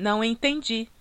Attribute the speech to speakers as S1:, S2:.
S1: Não entendi.